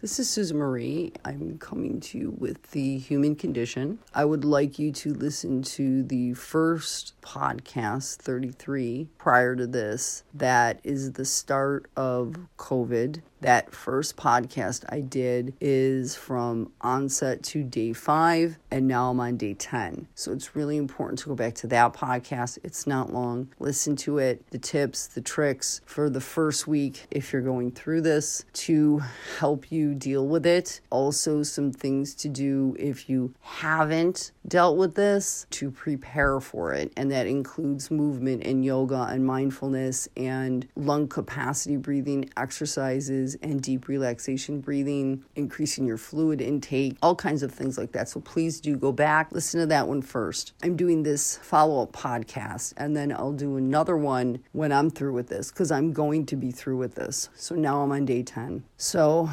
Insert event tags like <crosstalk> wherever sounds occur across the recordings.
This is Susan Marie. I'm coming to you with the human condition. I would like you to listen to the first podcast, 33, prior to this. That is the start of COVID that first podcast I did is from onset to day five, and now I'm on day 10. So it's really important to go back to that podcast. It's not long. Listen to it, the tips, the tricks for the first week if you're going through this to help you deal with it. Also, some things to do if you haven't dealt with this to prepare for it. And that includes movement and yoga and mindfulness and lung capacity breathing exercises and deep relaxation breathing, increasing your fluid intake, all kinds of things like that. So please do go back, listen to that one first. I'm doing this follow up podcast, and then I'll do another one when I'm through with this because I'm going to be through with this. So now I'm on day 10. So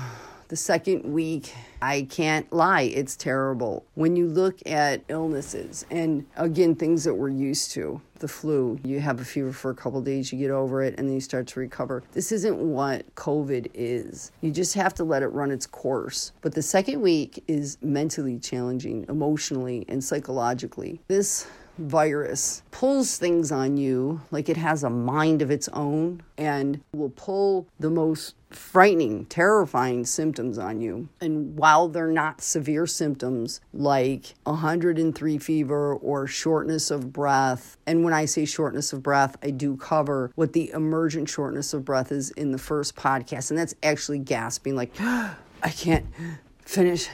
the second week, I can't lie, it's terrible. When you look at illnesses and again, things that we're used to, the flu, you have a fever for a couple days, you get over it, and then you start to recover. This isn't what COVID is. You just have to let it run its course. But the second week is mentally challenging, emotionally, and psychologically. This virus pulls things on you like it has a mind of its own and will pull the most frightening, terrifying symptoms on you. And while they're not severe symptoms like 103 fever or shortness of breath, and when I say shortness of breath, I do cover what the emergent shortness of breath is in the first podcast, and that's actually gasping, like, <gasps> I can't finish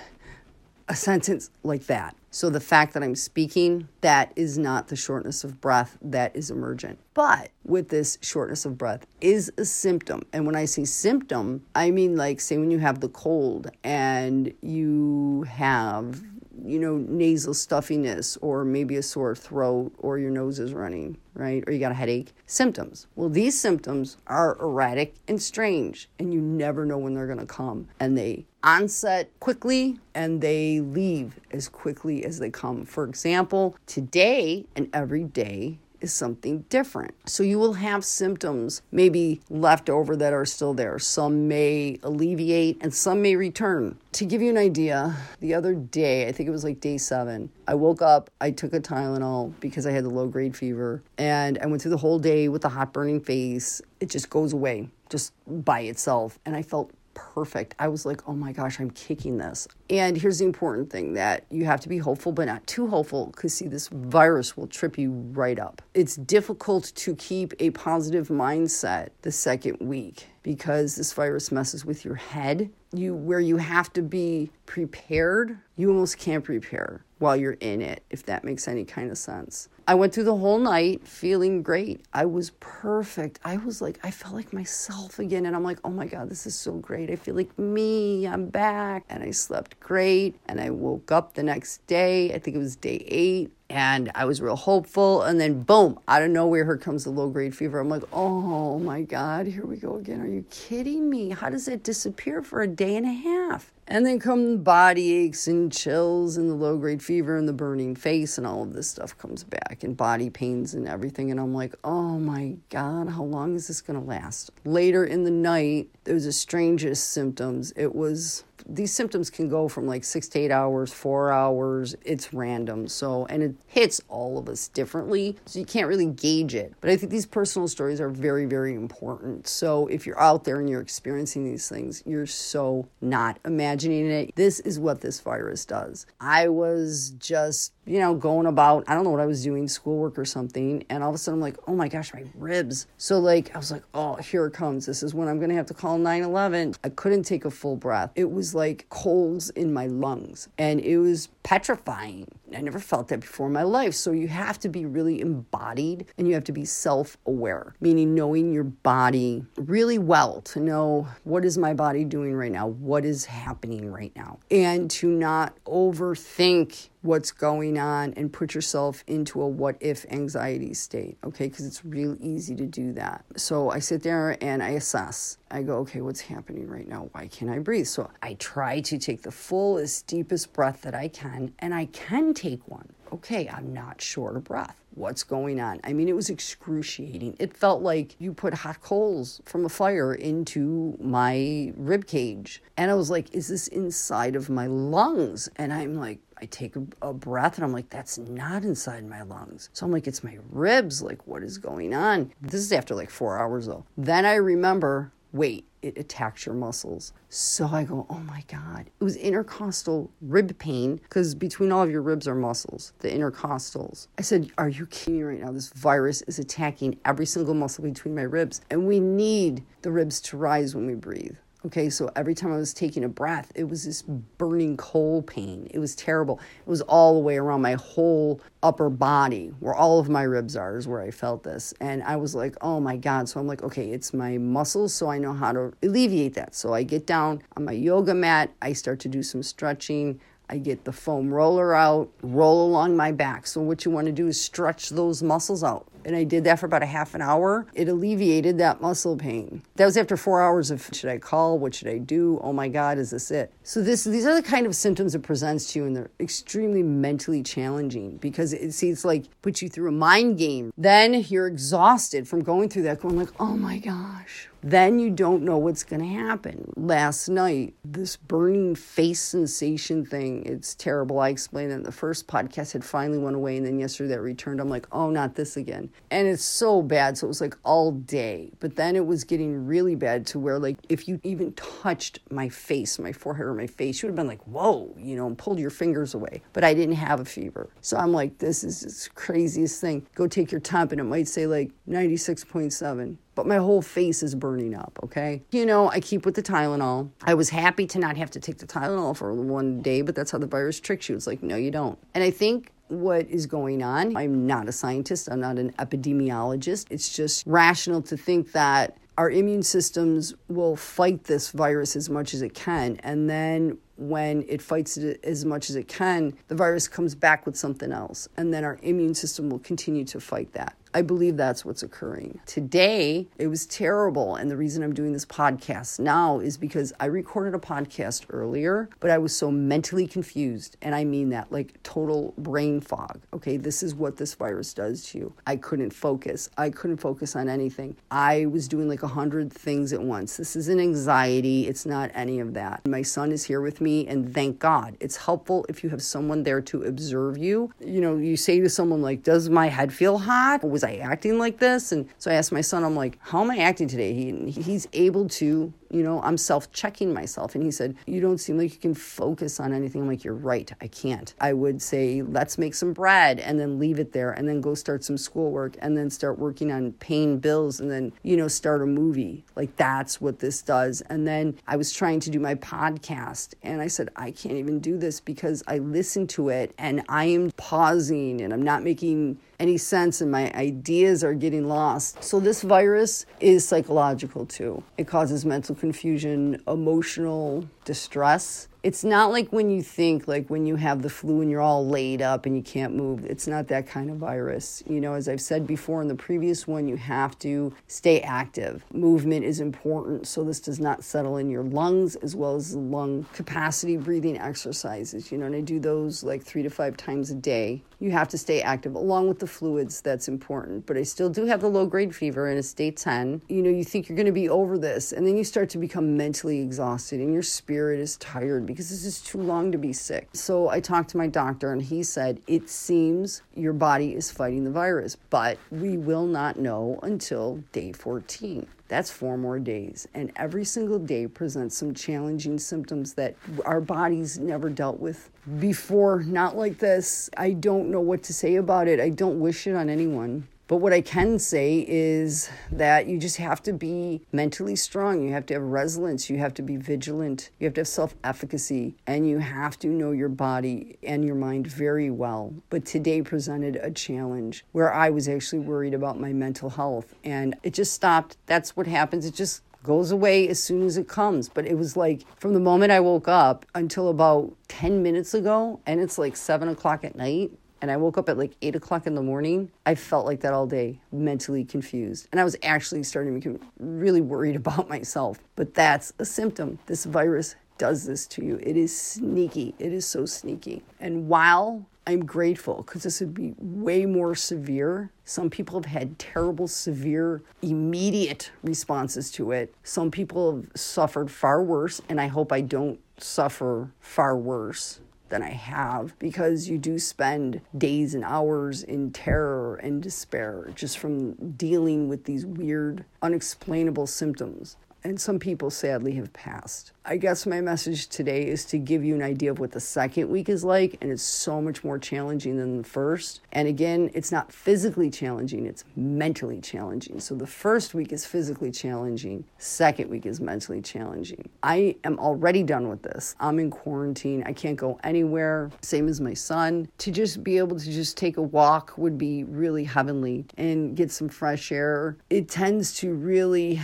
a sentence like that. So the fact that I'm speaking, that is not the shortness of breath that is emergent. But with this shortness of breath is a symptom. And when I say symptom, I mean like say when you have the cold and you have you know, nasal stuffiness or maybe a sore throat or your nose is running, right? Or you got a headache. Symptoms. Well, these symptoms are erratic and strange, and you never know when they're going to come. And they onset quickly and they leave as quickly as they come. For example, today and every day is something different. So you will have symptoms maybe left over that are still there. Some may alleviate and some may return. To give you an idea, the other day, I think it was like day seven, I woke up, I took a Tylenol because I had the low grade fever, and I went through the whole day with a hot burning face. It just goes away just by itself. And I felt perfect. I was like, oh my gosh, I'm kicking this. And here's the important thing that you have to be hopeful, but not too hopeful, because see, this virus will trip you right up. It's difficult to keep a positive mindset the second week because this virus messes with your head. You where you have to be prepared, you almost can't prepare while you're in it, if that makes any kind of sense. I went through the whole night feeling great. I was perfect. I was like, I felt like myself again. And I'm like, oh my God, this is so great. I feel like me. I'm back. And I slept great. And I woke up the next day. I think it was day eight and I was real hopeful. And then, boom, out of nowhere, here comes the low grade fever. I'm like, oh my God, here we go again. Are you kidding me? How does it disappear for a day and a half? And then come body aches and chills and the low grade fever and the burning face and all of this stuff comes back and body pains and everything. And I'm like, oh my God, how long is this going to last? Later in the night, there was the strangest symptoms. It was these symptoms can go from like six to eight hours, four hours. It's random. So, and it hits all of us differently. So you can't really gauge it. But I think these personal stories are very, very important. So if you're out there and you're experiencing these things, you're so not imagining it. This is what this virus does. I was just you know, going about, I don't know what I was doing, schoolwork or something. And all of a sudden, I'm like, oh my gosh, my ribs. So, like, I was like, oh, here it comes. This is when I'm going to have to call 911. I couldn't take a full breath. It was like coals in my lungs and it was petrifying. I never felt that before in my life. So, you have to be really embodied and you have to be self aware, meaning knowing your body really well to know what is my body doing right now? What is happening right now? And to not overthink what's going on and put yourself into a what if anxiety state, okay? Because it's real easy to do that. So I sit there and I assess. I go, okay, what's happening right now? Why can't I breathe? So I try to take the fullest, deepest breath that I can, and I can take one. Okay, I'm not short of breath. What's going on? I mean, it was excruciating. It felt like you put hot coals from a fire into my rib cage. And I was like, is this inside of my lungs? And I'm like, I take a, breath and I'm like, that's not inside my lungs. So I'm like, it's my ribs. Like, what is going on? This is after like four hours though. Then I remember, wait, it attacks your muscles. So I go, oh my God. It was intercostal rib pain because between all of your ribs are muscles, the intercostals. I said, are you kidding me right now? This virus is attacking every single muscle between my ribs, and we need the ribs to rise when we breathe. Okay, so every time I was taking a breath, it was this burning cold pain. It was terrible. It was all the way around my whole upper body, where all of my ribs are, is where I felt this. And I was like, oh my God. So I'm like, okay, it's my muscles, so I know how to alleviate that. So I get down on my yoga mat, I start to do some stretching. I get the foam roller out, roll along my back. So, what you want to do is stretch those muscles out and I did that for about a half an hour. It alleviated that muscle pain. That was after four hours of should I call? What should I do? Oh my God, is this it? So this these are the kind of symptoms it presents to you, and they're extremely mentally challenging because it seems like puts you through a mind game. Then you're exhausted from going through that, going like, oh my gosh, then you don't know what's going to happen. Last night, this burning face sensation thing, it's terrible. I explained that in the first podcast had finally went away, and then yesterday that returned. I'm like, oh, not this again. And it's so bad. So it was like all day. But then it was getting really bad to where, like, if you even touched my face, my forehead or my face, you would have been like, whoa, you know, and pulled your fingers away. But I didn't have a fever. So I'm like, this is the craziest thing. Go take your temp, and it might say like 96.7 but my whole face is burning up, okay? You know, I keep with the Tylenol. I was happy to not have to take the Tylenol for one day, but that's how the virus tricks you. It's like, no, you don't. And I think what is going on, I'm not a scientist, I'm not an epidemiologist. It's just rational to think that our immune systems will fight this virus as much as it can. And then when it fights it as much as it can, the virus comes back with something else. And then our immune system will continue to fight that. I believe that's what's occurring. Today, it was terrible. And the reason I'm doing this podcast now is because I recorded a podcast earlier, but I was so mentally confused. And I mean that like total brain fog. Okay, this is what this virus does to you. I couldn't focus. I couldn't focus on anything. I was doing like a hundred things at once. This isn't anxiety, it's not any of that. My son is here with me, and thank God. It's helpful if you have someone there to observe you. You know, you say to someone, like, Does my head feel hot? Was I acting like this? And so I asked my son, I'm like, How am I acting today? He, he's able to you know, I'm self checking myself. And he said, You don't seem like you can focus on anything. I'm like, You're right, I can't. I would say, Let's make some bread and then leave it there and then go start some schoolwork and then start working on paying bills and then, you know, start a movie. Like, that's what this does. And then I was trying to do my podcast and I said, I can't even do this because I listen to it and I am pausing and I'm not making any sense and my ideas are getting lost. So, this virus is psychological too. It causes mental confusion, emotional distress. It's not like when you think, like when you have the flu and you're all laid up and you can't move. It's not that kind of virus. You know, as I've said before in the previous one, you have to stay active. Movement is important so this does not settle in your lungs as well as lung capacity breathing exercises. You know, and I do those like three to five times a day. You have to stay active along with the fluids. That's important. But I still do have the low grade fever in a state 10. You know, you think you're going to be over this and then you start to become mentally exhausted and your spirit is tired because this is too long to be sick. So I talked to my doctor and he said, It seems your body is fighting the virus, but we will not know until day 14. That's four more days. And every single day presents some challenging symptoms that our bodies never dealt with before. Not like this. I don't know what to say about it. I don't wish it on anyone. But what I can say is that you just have to be mentally strong. You have to have resilience. You have to be vigilant. You have to have self efficacy. And you have to know your body and your mind very well. But today presented a challenge where I was actually worried about my mental health. And it just stopped. That's what happens. It just goes away as soon as it comes. But it was like from the moment I woke up until about 10 minutes ago, and it's like 7 o'clock at night and I woke up at like eight o'clock in the morning, I felt like that all day, mentally confused. And I was actually starting to become really worried <laughs> about myself. But that's a symptom. This virus does this to you. It is sneaky. It is so sneaky. And while I'm grateful because this would be way more severe. Some people have had terrible, severe, immediate responses to it. Some people have suffered far worse, and I hope I don't suffer far worse than I have because you do spend days and hours in terror and despair just from dealing with these weird, unexplainable symptoms and some people sadly have passed. I guess my message today is to give you an idea of what the second week is like, and it's so much more challenging than the first. And again, it's not physically challenging, it's mentally challenging. So the first week is physically challenging, second week is mentally challenging. I am already done with this. I'm in quarantine, I can't go anywhere, same as my son. To just be able to just take a walk would be really heavenly and get some fresh air. It tends to really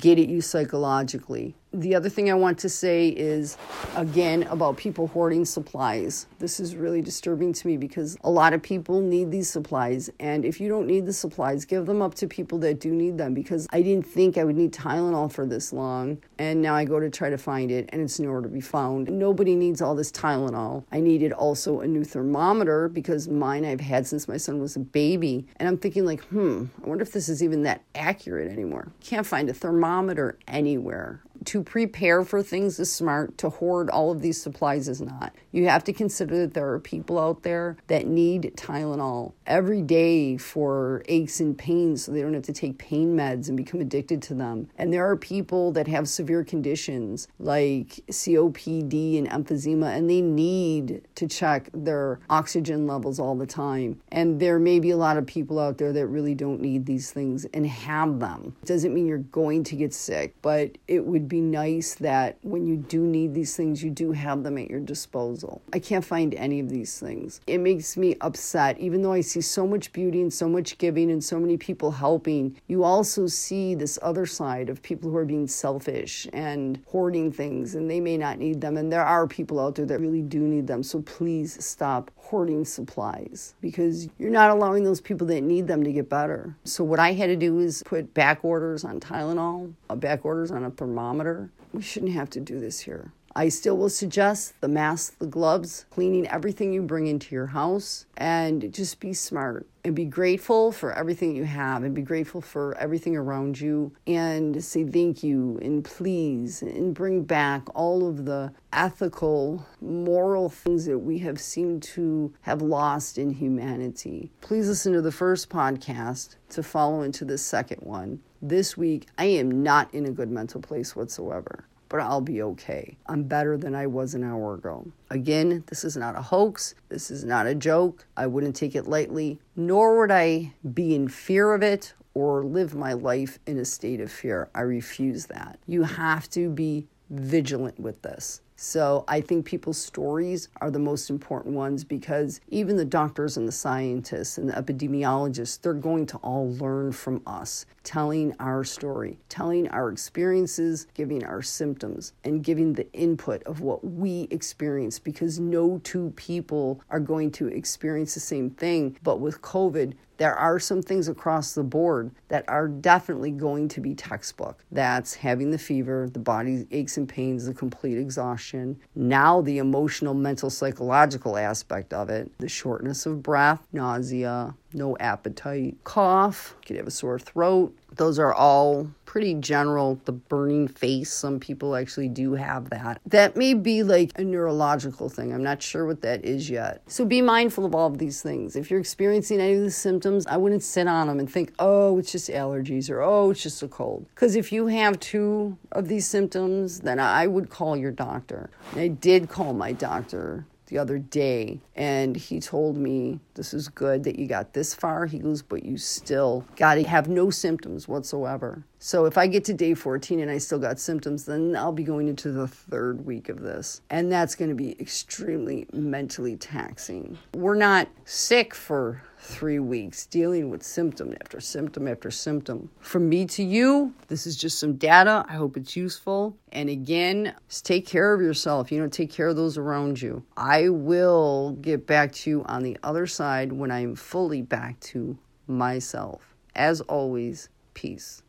get at you psychologically the other thing I want to say is again about people hoarding supplies. This is really disturbing to me because a lot of people need these supplies. And if you don't need the supplies, give them up to people that do need them because I didn't think I would need Tylenol for this long. And now I go to try to find it and it's nowhere to be found. Nobody needs all this Tylenol. I needed also a new thermometer because mine I've had since my son was a baby. And I'm thinking, like, hmm, I wonder if this is even that accurate anymore. Can't find a thermometer anywhere to prepare for things is smart, to hoard all of these supplies is not. You have to consider that there are people out there that need Tylenol every day for aches and pains so they don't have to take pain meds and become addicted to them. And there are people that have severe conditions like COPD and emphysema and they need to check their oxygen levels all the time. And there may be a lot of people out there that really don't need these things and have them. It doesn't mean you're going to get sick, but it would be nice that when you do need these things, you do have them at your disposal. I can't find any of these things. It makes me upset, even though I see so much beauty and so much giving and so many people helping. You also see this other side of people who are being selfish and hoarding things, and they may not need them. And there are people out there that really do need them. So please stop hoarding supplies because you're not allowing those people that need them to get better. So, what I had to do is put back orders on Tylenol, uh, back orders on a thermometer. We shouldn't have to do this here. I still will suggest the mask, the gloves, cleaning everything you bring into your house, and just be smart and be grateful for everything you have and be grateful for everything around you and say thank you and please and bring back all of the ethical, moral things that we have seemed to have lost in humanity. Please listen to the first podcast to follow into the second one. This week, I am not in a good mental place whatsoever but I'll be okay. I'm better than I was an hour ago. Again, this is not a hoax. This is not a joke. I wouldn't take it lightly, nor would I be in fear of it or live my life in a state of fear. I refuse that. You have to be vigilant with this. So I think people's stories are the most important ones because even the doctors and the scientists and the epidemiologists, they're going to all learn from us, telling our story, telling our experiences, giving our symptoms, and giving the input of what we experience because no two people are going to experience the same thing. But with COVID, there are some things across the board that are definitely going to be textbook. That's having the fever, the body aches and pains, the complete exhaustion. Now, the emotional, mental, psychological aspect of it, the shortness of breath, nausea, no appetite, cough, could have a sore throat. Those are all pretty general. The burning face, some people actually do have that. That may be like a neurological thing. I'm not sure what that is yet. So be mindful of all of these things. If you're experiencing any of the symptoms, I wouldn't sit on them and think, oh, it's just allergies or oh, it's just a cold. Because if you have two of these symptoms, then I would call your doctor. I did call my doctor the other day and he told me this is good that you got this far he goes but you still got to have no symptoms whatsoever. So if i get to day 14 and i still got symptoms then i'll be going into the third week of this and that's going to be extremely mentally taxing. We're not sick for three weeks dealing with symptom after symptom after symptom. From me to you, this is just some data. I hope it's useful. And again, take care of yourself. You know, take care of those around you. I will get back to you on the other side when I'm fully back to myself. As always, peace.